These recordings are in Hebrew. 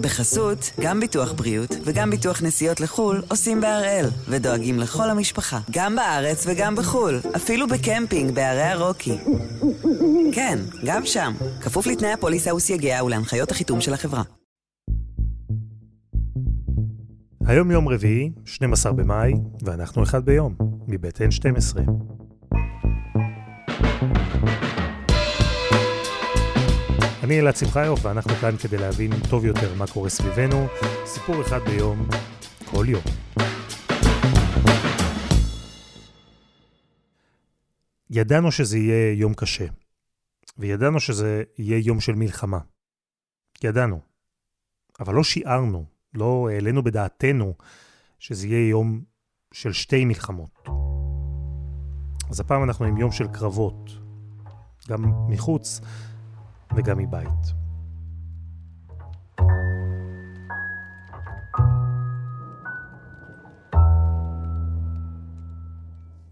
בחסות, גם ביטוח בריאות וגם ביטוח נסיעות לחו"ל עושים בהראל, ודואגים לכל המשפחה, גם בארץ וגם בחו"ל, אפילו בקמפינג בערי הרוקי. כן, גם שם, כפוף לתנאי הפוליסה וסייגיה ולהנחיות החיתום של החברה. היום יום רביעי, 12 במאי, ואנחנו אחד ביום, מבית N12. אני אלעד שמחיוף, ואנחנו כאן כדי להבין טוב יותר מה קורה סביבנו. סיפור אחד ביום, כל יום. ידענו שזה יהיה יום קשה, וידענו שזה יהיה יום של מלחמה. ידענו. אבל לא שיערנו, לא העלינו בדעתנו שזה יהיה יום של שתי מלחמות. אז הפעם אנחנו עם יום של קרבות, גם מחוץ וגם מבית.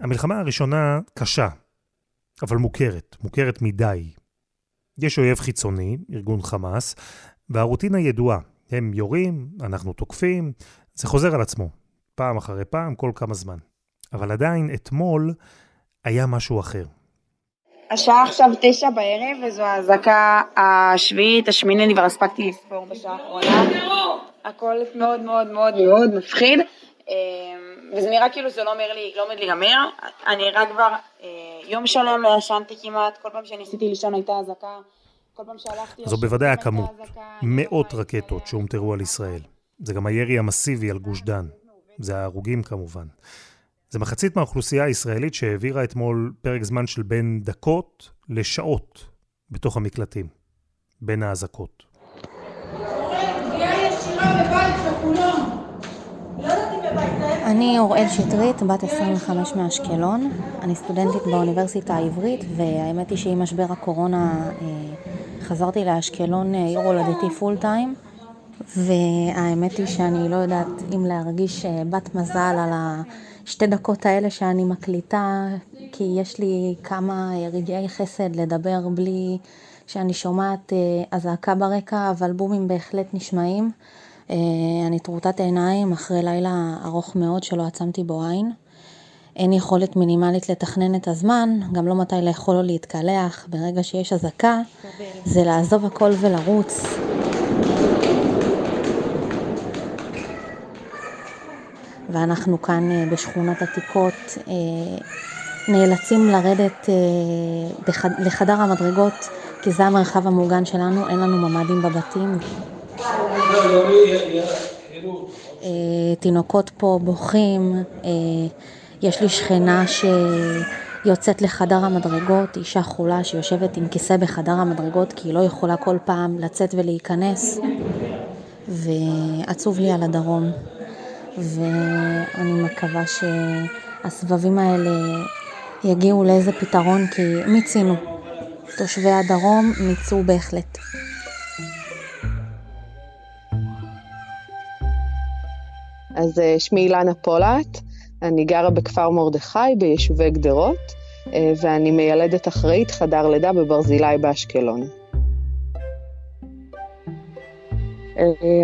המלחמה הראשונה קשה, אבל מוכרת, מוכרת מדי. יש אויב חיצוני, ארגון חמאס, והרוטינה ידועה. הם יורים, אנחנו תוקפים, זה חוזר על עצמו, פעם אחרי פעם, כל כמה זמן. אבל עדיין, אתמול היה משהו אחר. השעה עכשיו תשע בערב, וזו האזעקה השביעית, השמינית, אני כבר הספקתי לספור בשעה האחרונה. הכל מאוד מאוד מאוד מאוד מפחיד, אמ, וזה נראה כאילו זה לא אומר לי, לא עומד להיגמר. אני רק כבר אה, יום שלם לא ישנתי כמעט, כל פעם שניסיתי לישון הייתה אזעקה. זו בוודאי הכמות, מאות רקטות שהומטרו על ישראל. זה גם הירי המסיבי על גוש דן. זה ההרוגים כמובן. זה מחצית מהאוכלוסייה הישראלית שהעבירה אתמול פרק זמן של בין דקות לשעות בתוך המקלטים, בין האזעקות. אני אוראל שטרית, בת 25 מאשקלון. אני סטודנטית באוניברסיטה העברית, והאמת היא שעם משבר הקורונה אה, חזרתי לאשקלון אה, עיר הולדתי פול טיים. והאמת היא שאני לא יודעת אם להרגיש אה, בת מזל על השתי דקות האלה שאני מקליטה, כי יש לי כמה רגעי חסד לדבר בלי שאני שומעת אזעקה ברקע, אבל בומים בהחלט נשמעים. אני טרוטת עיניים אחרי לילה ארוך מאוד שלא עצמתי בו עין. אין יכולת מינימלית לתכנן את הזמן, גם לא מתי לאכול או להתקלח. ברגע שיש אזעקה, זה לעזוב הכל ולרוץ. ואנחנו כאן אה, בשכונת עתיקות אה, נאלצים לרדת אה, לחדר המדרגות, כי זה המרחב המוגן שלנו, אין לנו ממ"דים בבתים. תינוקות פה בוכים, יש לי שכנה שיוצאת לחדר המדרגות, אישה חולה שיושבת עם כיסא בחדר המדרגות כי היא לא יכולה כל פעם לצאת ולהיכנס, ועצוב לי על הדרום, ואני מקווה שהסבבים האלה יגיעו לאיזה פתרון כי מיצינו. תושבי הדרום מיצו בהחלט. אז אה, שמי אילנה פולט, אני גרה בכפר מרדכי ביישובי גדרות, אה, ואני מיילדת אחראית חדר לידה בברזילי באשקלון.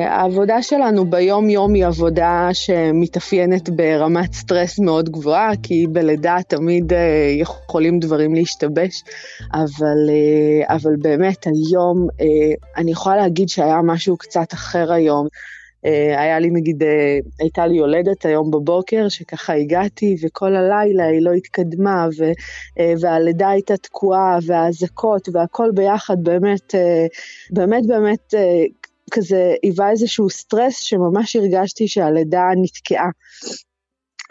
העבודה שלנו ביום-יום היא עבודה שמתאפיינת ברמת סטרס מאוד גבוהה, כי בלידה תמיד אה, יכולים דברים להשתבש, אבל, אבל באמת היום אני יכולה להגיד שהיה משהו קצת אחר היום. אה, היה לי נגיד, אה, הייתה לי יולדת היום בבוקר, שככה הגעתי, וכל הלילה היא לא התקדמה, ו, אה, והלידה הייתה תקועה, והאזעקות, והכל ביחד, באמת, באמת, באמת, כזה היווה איזשהו סטרס שממש הרגשתי שהלידה נתקעה.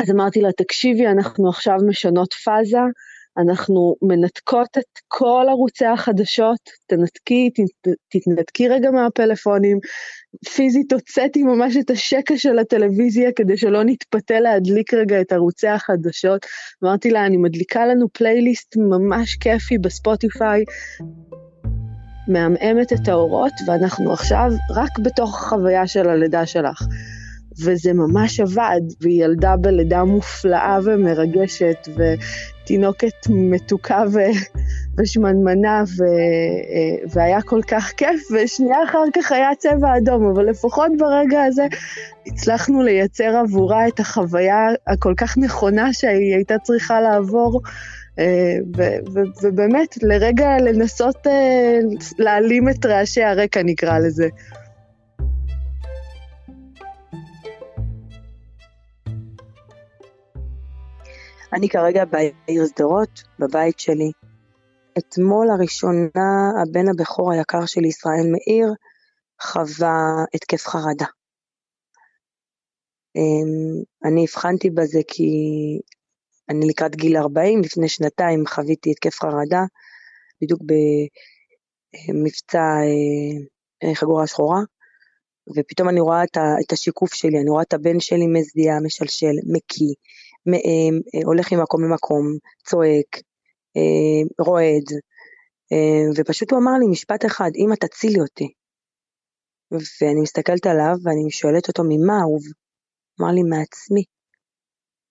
אז אמרתי לה, תקשיבי, אנחנו עכשיו משנות פאזה, אנחנו מנתקות את כל ערוצי החדשות, תנתקי, תתנתקי רגע מהפלאפונים, פיזית הוצאתי ממש את השקע של הטלוויזיה כדי שלא נתפתה להדליק רגע את ערוצי החדשות. אמרתי לה, אני מדליקה לנו פלייליסט ממש כיפי בספוטיפיי, מעמעמת את האורות, ואנחנו עכשיו רק בתוך החוויה של הלידה שלך. וזה ממש עבד, והיא ילדה בלידה מופלאה ומרגשת, ותינוקת מתוקה ו... ושמנמנה, ו, והיה כל כך כיף, ושנייה אחר כך היה צבע אדום, אבל לפחות ברגע הזה הצלחנו לייצר עבורה את החוויה הכל כך נכונה שהיא הייתה צריכה לעבור. אה, ובאמת, לרגע לנסות אה, להעלים את רעשי הרקע, נקרא לזה. אני כרגע בעיר שדרות, בבית שלי. אתמול הראשונה הבן הבכור היקר שלי, ישראל מאיר, חווה התקף חרדה. אמ, אני הבחנתי בזה כי אני לקראת גיל 40, לפני שנתיים חוויתי התקף חרדה, בדיוק במבצע אה, אה, חגורה שחורה, ופתאום אני רואה את השיקוף שלי, אני רואה את הבן שלי מזיע, משלשל, מקיא, הולך ממקום למקום, צועק, רועד, ופשוט הוא אמר לי משפט אחד, אמא תצילי אותי. ואני מסתכלת עליו ואני שואלת אותו ממה אהוב? אמר לי מעצמי.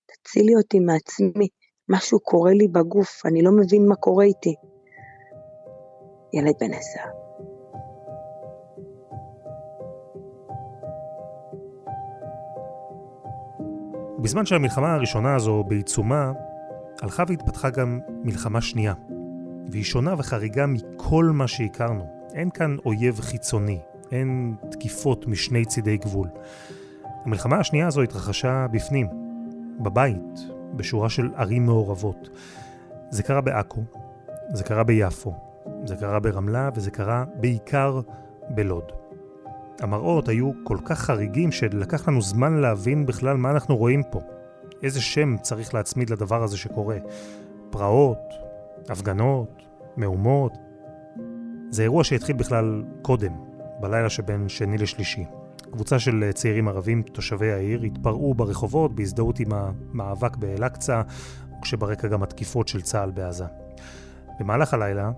תצילי אותי מעצמי, משהו קורה לי בגוף, אני לא מבין מה קורה איתי. ילד בן עשר. בזמן שהמלחמה הראשונה הזו בעיצומה, הלכה והתפתחה גם מלחמה שנייה. והיא שונה וחריגה מכל מה שהכרנו. אין כאן אויב חיצוני, אין תקיפות משני צידי גבול. המלחמה השנייה הזו התרחשה בפנים, בבית, בשורה של ערים מעורבות. זה קרה בעכו, זה קרה ביפו, זה קרה ברמלה וזה קרה בעיקר בלוד. המראות היו כל כך חריגים שלקח לנו זמן להבין בכלל מה אנחנו רואים פה. איזה שם צריך להצמיד לדבר הזה שקורה. פרעות, הפגנות, מהומות. זה אירוע שהתחיל בכלל קודם, בלילה שבין שני לשלישי. קבוצה של צעירים ערבים תושבי העיר התפרעו ברחובות בהזדהות עם המאבק באל-אקצא, כשברקע גם התקיפות של צה"ל בעזה. במהלך הלילה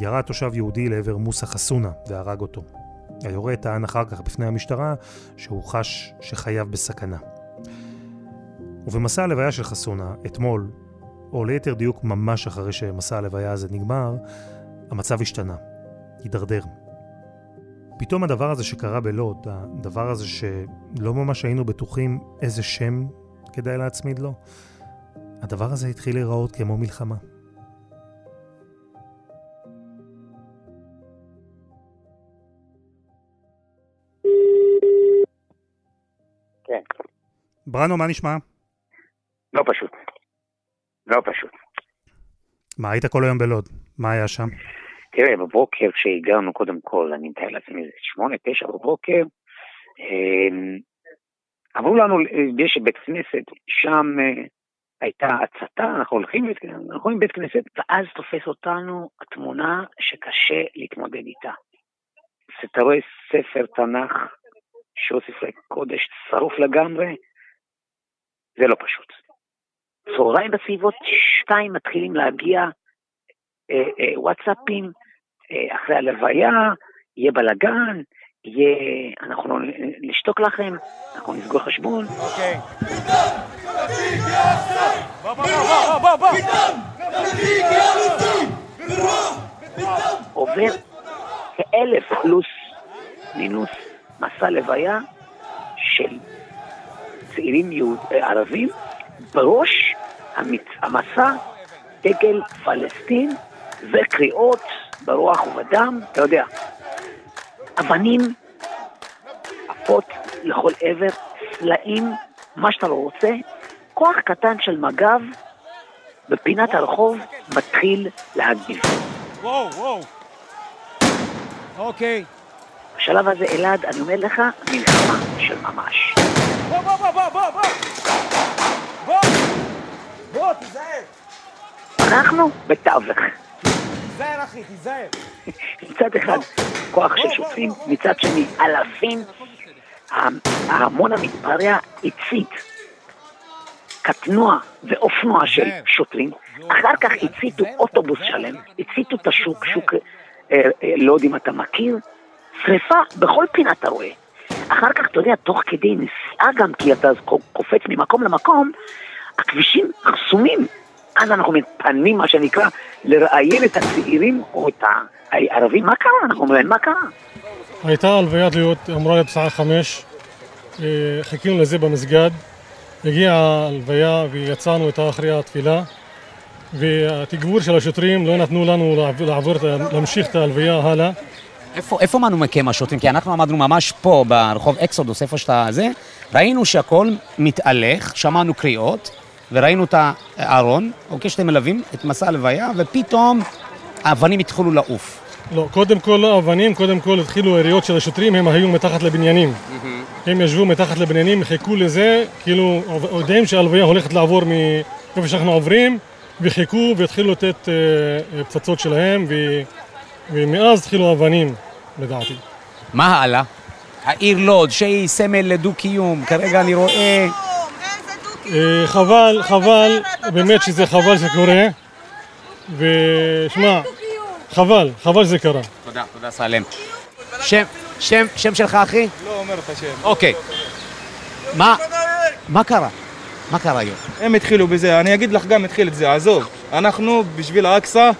ירה תושב יהודי לעבר מוסא חסונה והרג אותו. היורה טען אחר כך בפני המשטרה שהוא חש שחייו בסכנה. ובמסע הלוויה של חסונה, אתמול, או ליתר דיוק ממש אחרי שמסע הלוויה הזה נגמר, המצב השתנה, הידרדר. פתאום הדבר הזה שקרה בלוד, הדבר הזה שלא ממש היינו בטוחים איזה שם כדאי להצמיד לו, הדבר הזה התחיל להיראות כמו מלחמה. ברנו, מה נשמע? לא פשוט. לא פשוט. מה, היית כל היום בלוד? מה היה שם? תראה, בבוקר כשהגענו, קודם כל, אני מתאר לעצמי, זה שמונה, תשע בבוקר, אמ, אמרו לנו, יש בית כנסת, שם אה, הייתה הצתה, אנחנו הולכים, אנחנו הולכים לבית כנסת, ואז תופס אותנו התמונה שקשה להתמודד איתה. אתה רואה ספר תנ"ך, שהוא ספרי קודש שרוף לגמרי, זה לא פשוט. צהריים בסביבות שתיים מתחילים להגיע אה, אה, וואטסאפים, אה, אחרי הלוויה, יהיה בלאגן, יהיה, אנחנו נשתוק לכם, אנחנו נסגור חשבון. אוקיי. עובר כאלף פלוס מינוס מסע לוויה של צעירים יהוד, ערבים, בראש המסע דגל פלסטין וקריאות ברוח ובדם, אתה יודע, אבנים, עפות לכל עבר, סלעים, מה שאתה לא רוצה, כוח קטן של מג"ב בפינת הרחוב מתחיל להגיב. וואו, וואו. אוקיי. בשלב הזה, אלעד, אני אומר לך, מלחמה של ממש. בוא, בוא, בוא, בוא, בוא, בוא! תיזהר! אנחנו בתווך. תיזהר אחי, תיזהר. מצד אחד כוח של שוטרים, מצד שני אלפים, ההמון המתפרע הצית קטנוע ואופנוע של שוטרים, אחר כך הציתו אוטובוס שלם, הציתו את השוק, שוק אה, אה, לא יודע אם אתה מכיר, שריפה בכל פינה אתה רואה. אחר כך, אתה יודע, תוך כדי נסיעה גם, כי אתה קופץ ממקום למקום, הכבישים חסומים אז אנחנו מתפנים, מה שנקרא, לראיין את הצעירים או את הערבים. מה קרה? אנחנו אומרים, מה קרה? הייתה הלוויה להיות, אמורה להיות בשעה חמש, אה, חיכינו לזה במסגד, הגיעה ההלוויה ויצאנו איתה אחרי התפילה והתגבור של השוטרים לא נתנו לנו לעבור, להמשיך את ההלוויה הלאה. איפה, איפה מנומקם השוטרים? כי אנחנו עמדנו ממש פה, ברחוב אקסודוס, איפה שאתה זה, ראינו שהכל מתהלך, שמענו קריאות, וראינו את הארון, אוקיי, שאתם מלווים את מסע הלוויה, ופתאום האבנים התחילו לעוף. לא, קודם כל לא אבנים, קודם כל התחילו היריות של השוטרים, הם היו מתחת לבניינים. Mm-hmm. הם ישבו מתחת לבניינים, חיכו לזה, כאילו, יודעים שההלוויה הולכת לעבור מאיפה שאנחנו עוברים, וחיכו והתחילו לתת uh, פצצות שלהם, ו... ומאז התחילו אבנים, לדעתי. מה הלאה? העיר לוד, שהיא סמל לדו-קיום, כרגע אני רואה... אה, חבל, חבל, באמת שזה חבל שזה קורה, ושמע, חבל, חבל שזה קרה. תודה, תודה סלם. שם, שם, שם שלך אחי? לא אומר את השם. אוקיי. מה, מה קרה? מה קרה היום? הם התחילו בזה, אני אגיד לך גם התחיל את זה, עזוב. אנחנו בשביל האקסא,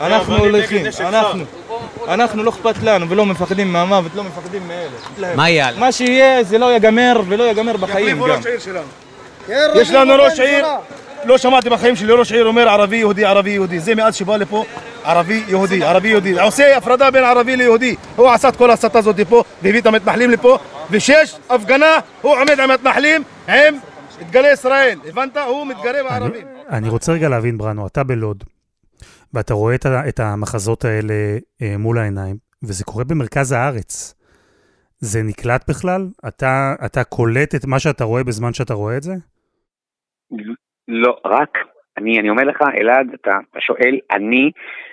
אנחנו הולכים, אנחנו. אנחנו לא אכפת לנו ולא מפחדים מהמוות, לא מפחדים מאלה. מה יהיה? מה שיהיה זה לא ייגמר ולא ייגמר בחיים גם. יש לנו ראש עיר, לא שמעתי בחיים שלי ראש עיר אומר ערבי יהודי ערבי יהודי, זה מאז שבא לפה ערבי יהודי ערבי יהודי, עושה הפרדה בין ערבי ליהודי, הוא עשה את כל ההסתה הזאת פה והביא את המתנחלים לפה ושיש הפגנה, הוא עומד עם המתנחלים עם דגלי ישראל, הבנת? הוא מתגרה בערבים. אני רוצה רגע להבין בראנו, אתה בלוד ואתה רואה את, המחזות האלה אה, מול העיניים, וזה קורה במרכז הארץ. זה נקלט בכלל? אתה, אתה קולט את מה שאתה רואה בזמן שאתה רואה את זה? לא, רק, אני, אני אומר לך, אלעד, אתה, שואל, אני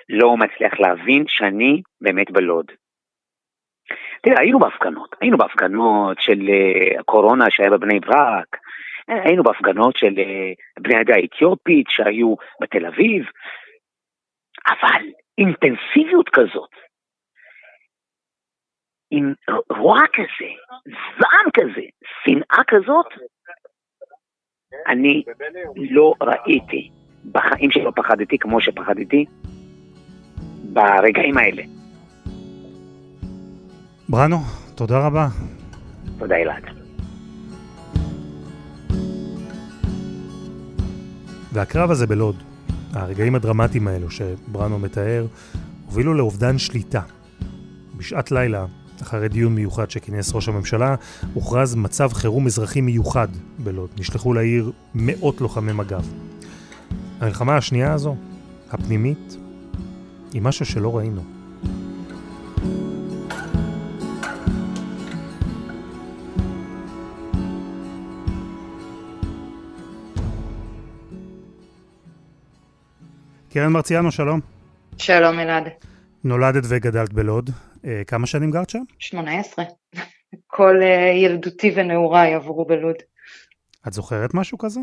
לא מצליח להבין שאני באמת בלוד. תראה, היינו בהפגנות, היינו בהפגנות של uh, הקורונה שהיה בבני ברק, היינו בהפגנות של בני העדה האתיופית שהיו בתל אביב, אבל אינטנסיביות כזאת, עם רוע כזה, זעם כזה, שנאה כזאת, אני לא ראיתי בחיים שלא פחדתי כמו שפחדתי ברגעים האלה. בראנו, תודה רבה. תודה אלעד. והקרב הזה בלוד, הרגעים הדרמטיים האלו שבראנו מתאר, הובילו לאובדן שליטה. בשעת לילה, אחרי דיון מיוחד שכינס ראש הממשלה, הוכרז מצב חירום אזרחי מיוחד בלוד. נשלחו לעיר מאות לוחמי מג"ב. המלחמה השנייה הזו, הפנימית, היא משהו שלא ראינו. קרן מרציאנו, שלום. שלום אלעד. נולדת וגדלת בלוד. אה, כמה שנים גרת שם? 18. כל אה, ילדותי ונעוריי עברו בלוד. את זוכרת משהו כזה?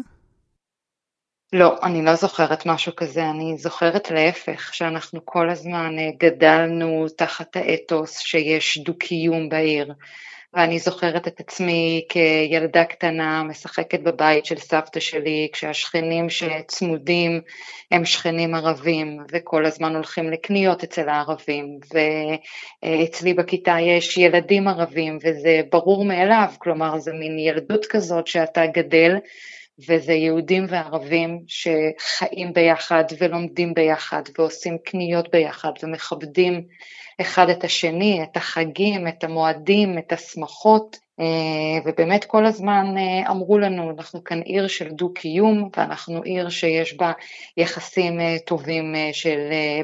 לא, אני לא זוכרת משהו כזה, אני זוכרת להפך, שאנחנו כל הזמן אה, גדלנו תחת האתוס שיש דו-קיום בעיר. ואני זוכרת את עצמי כילדה קטנה משחקת בבית של סבתא שלי, כשהשכנים שצמודים הם שכנים ערבים, וכל הזמן הולכים לקניות אצל הערבים, ואצלי בכיתה יש ילדים ערבים, וזה ברור מאליו, כלומר זה מין ילדות כזאת שאתה גדל, וזה יהודים וערבים שחיים ביחד ולומדים ביחד ועושים קניות ביחד ומכבדים אחד את השני, את החגים, את המועדים, את השמחות, ובאמת כל הזמן אה, אמרו לנו, אנחנו כאן עיר של דו-קיום, ואנחנו עיר שיש בה יחסים אה, טובים של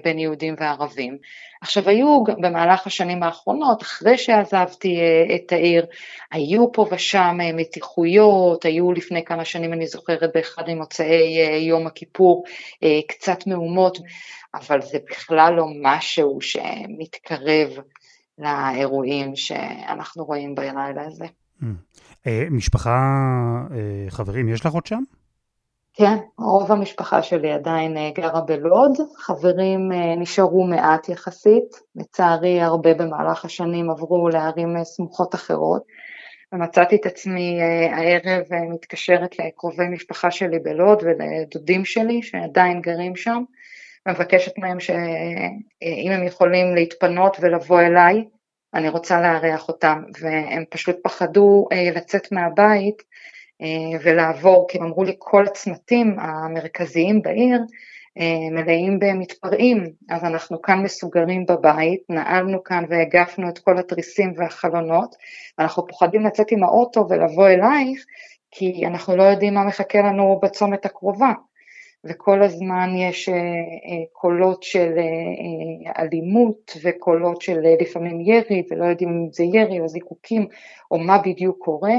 בין יהודים וערבים. עכשיו היו במהלך השנים האחרונות, אחרי שעזבתי את העיר, היו פה ושם מתיחויות, היו לפני כמה שנים, אני זוכרת, באחד ממוצאי יום הכיפור, קצת מהומות. אבל זה בכלל לא משהו שמתקרב לאירועים שאנחנו רואים בלילה הזה. Mm. אה, משפחה, אה, חברים, יש לך עוד שם? כן, רוב המשפחה שלי עדיין אה, גרה בלוד, חברים נשארו מעט יחסית, לצערי הרבה במהלך השנים עברו לערים סמוכות אחרות, ומצאתי את עצמי הערב מתקשרת לקרובי משפחה שלי בלוד ולדודים שלי שעדיין גרים שם, ומבקשת מהם שאם הם יכולים להתפנות ולבוא אליי, אני רוצה לארח אותם, והם פשוט פחדו לצאת מהבית ולעבור, כי הם אמרו לי כל הצמתים המרכזיים בעיר מלאים במתפרעים, אז אנחנו כאן מסוגרים בבית, נעלנו כאן והגפנו את כל התריסים והחלונות, ואנחנו פוחדים לצאת עם האוטו ולבוא אלייך, כי אנחנו לא יודעים מה מחכה לנו בצומת הקרובה. וכל הזמן יש קולות של אלימות וקולות של לפעמים ירי ולא יודעים אם זה ירי או זיקוקים או מה בדיוק קורה.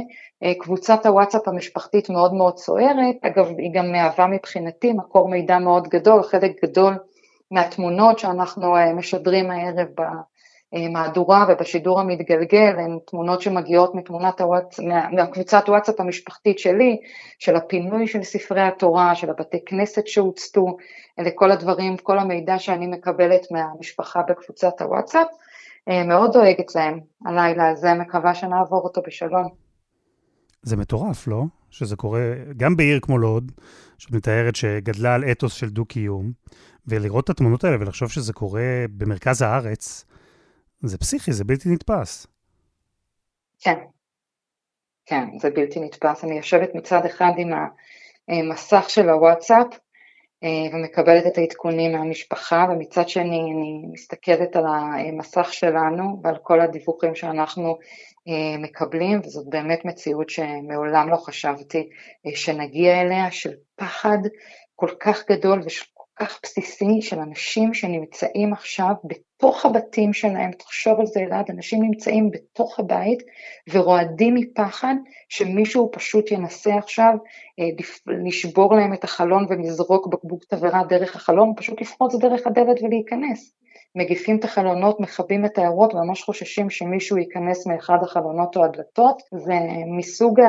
קבוצת הוואטסאפ המשפחתית מאוד מאוד סוערת, אגב היא גם מהווה מבחינתי מקור מידע מאוד גדול, חלק גדול מהתמונות שאנחנו משדרים הערב במהדורה ובשידור המתגלגל הן תמונות שמגיעות מתמונת הוואטס, מהקבוצת וואטסאפ המשפחתית שלי, של הפינוי של ספרי התורה, של הבתי כנסת שהוצתו, אלה כל הדברים, כל המידע שאני מקבלת מהמשפחה בקבוצת הוואטסאפ, מאוד דואגת להם הלילה הזה, מקווה שנעבור אותו בשלום. זה מטורף, לא? שזה קורה גם בעיר כמו לוד, שאת מתארת שגדלה על אתוס של דו-קיום, ולראות את התמונות האלה ולחשוב שזה קורה במרכז הארץ, זה פסיכי, זה בלתי נתפס. כן, כן, זה בלתי נתפס. אני יושבת מצד אחד עם המסך של הוואטסאפ ומקבלת את העדכונים מהמשפחה, ומצד שני אני מסתכלת על המסך שלנו ועל כל הדיווחים שאנחנו מקבלים, וזאת באמת מציאות שמעולם לא חשבתי שנגיע אליה, של פחד כל כך גדול ושל כל כך בסיסי של אנשים שנמצאים עכשיו בתוך הבתים שלהם, תחשוב על זה אלעד, אנשים נמצאים בתוך הבית ורועדים מפחד שמישהו פשוט ינסה עכשיו לשבור להם את החלון ולזרוק בקבוק תבערה דרך החלון, פשוט לפרוץ דרך הדלת ולהיכנס. מגיפים את החלונות, מכבים את האורות וממש חוששים שמישהו ייכנס מאחד החלונות או הדלתות, זה מסוג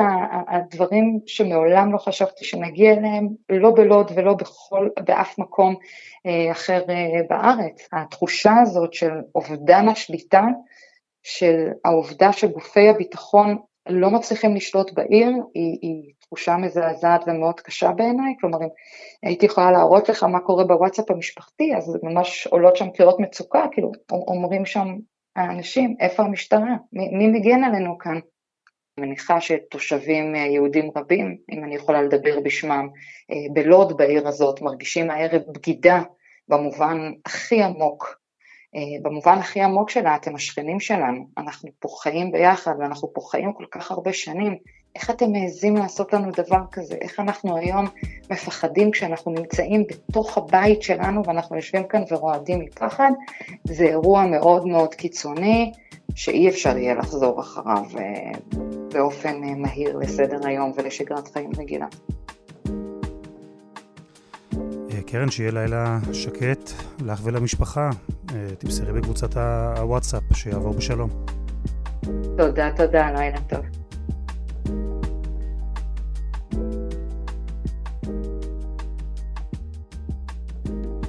הדברים שמעולם לא חשבתי שנגיע אליהם, לא בלוד ולא בכל, באף מקום אחר בארץ. התחושה הזאת של אובדן השליטה, של העובדה שגופי הביטחון לא מצליחים לשלוט בעיר, היא, היא תחושה מזעזעת ומאוד קשה בעיניי, כלומר אם הייתי יכולה להראות לך מה קורה בוואטסאפ המשפחתי, אז ממש עולות שם קריאות מצוקה, כאילו אומרים שם האנשים, איפה המשטרה, מי, מי מגן עלינו כאן? אני מניחה שתושבים יהודים רבים, אם אני יכולה לדבר בשמם, בלוד בעיר הזאת, מרגישים הערב בגידה במובן הכי עמוק במובן הכי עמוק שלה, אתם השכנים שלנו, אנחנו פה חיים ביחד ואנחנו פה חיים כל כך הרבה שנים, איך אתם מעזים לעשות לנו דבר כזה? איך אנחנו היום מפחדים כשאנחנו נמצאים בתוך הבית שלנו ואנחנו יושבים כאן ורועדים מפחד? זה אירוע מאוד מאוד קיצוני, שאי אפשר יהיה לחזור אחריו באופן מהיר לסדר היום ולשגרת חיים רגילה. קרן, שיהיה לילה שקט לך ולמשפחה. תמסרי בקבוצת הוואטסאפ, שיעבור בשלום. תודה, תודה, לילה טוב.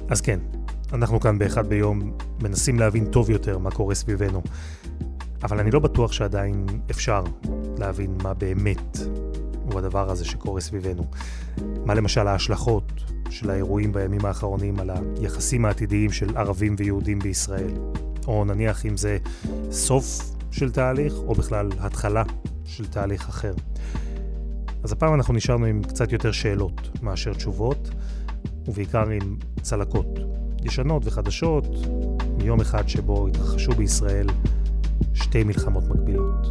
אז כן, אנחנו כאן באחד ביום מנסים להבין טוב יותר מה קורה סביבנו. אבל אני לא בטוח שעדיין אפשר להבין מה באמת הוא הדבר הזה שקורה סביבנו. מה למשל ההשלכות של האירועים בימים האחרונים על היחסים העתידיים של ערבים ויהודים בישראל. או נניח אם זה סוף של תהליך, או בכלל התחלה של תהליך אחר. אז הפעם אנחנו נשארנו עם קצת יותר שאלות מאשר תשובות, ובעיקר עם צלקות ישנות וחדשות, מיום אחד שבו התרחשו בישראל שתי מלחמות מקבילות.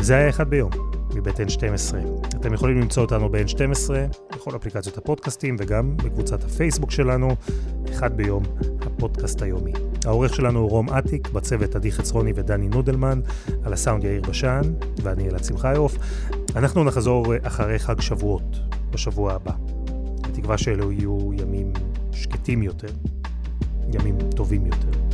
זה היה אחד ביום. מבית N12. אתם יכולים למצוא אותנו ב-N12, בכל אפליקציות הפודקאסטים וגם בקבוצת הפייסבוק שלנו, אחד ביום, הפודקאסט היומי. העורך שלנו הוא רום אטיק, בצוות עדי חצרוני ודני נודלמן, על הסאונד יאיר בשן, ואני אלעד שמחיוף. אנחנו נחזור אחרי חג שבועות, בשבוע הבא. בתקווה שאלו יהיו ימים שקטים יותר, ימים טובים יותר.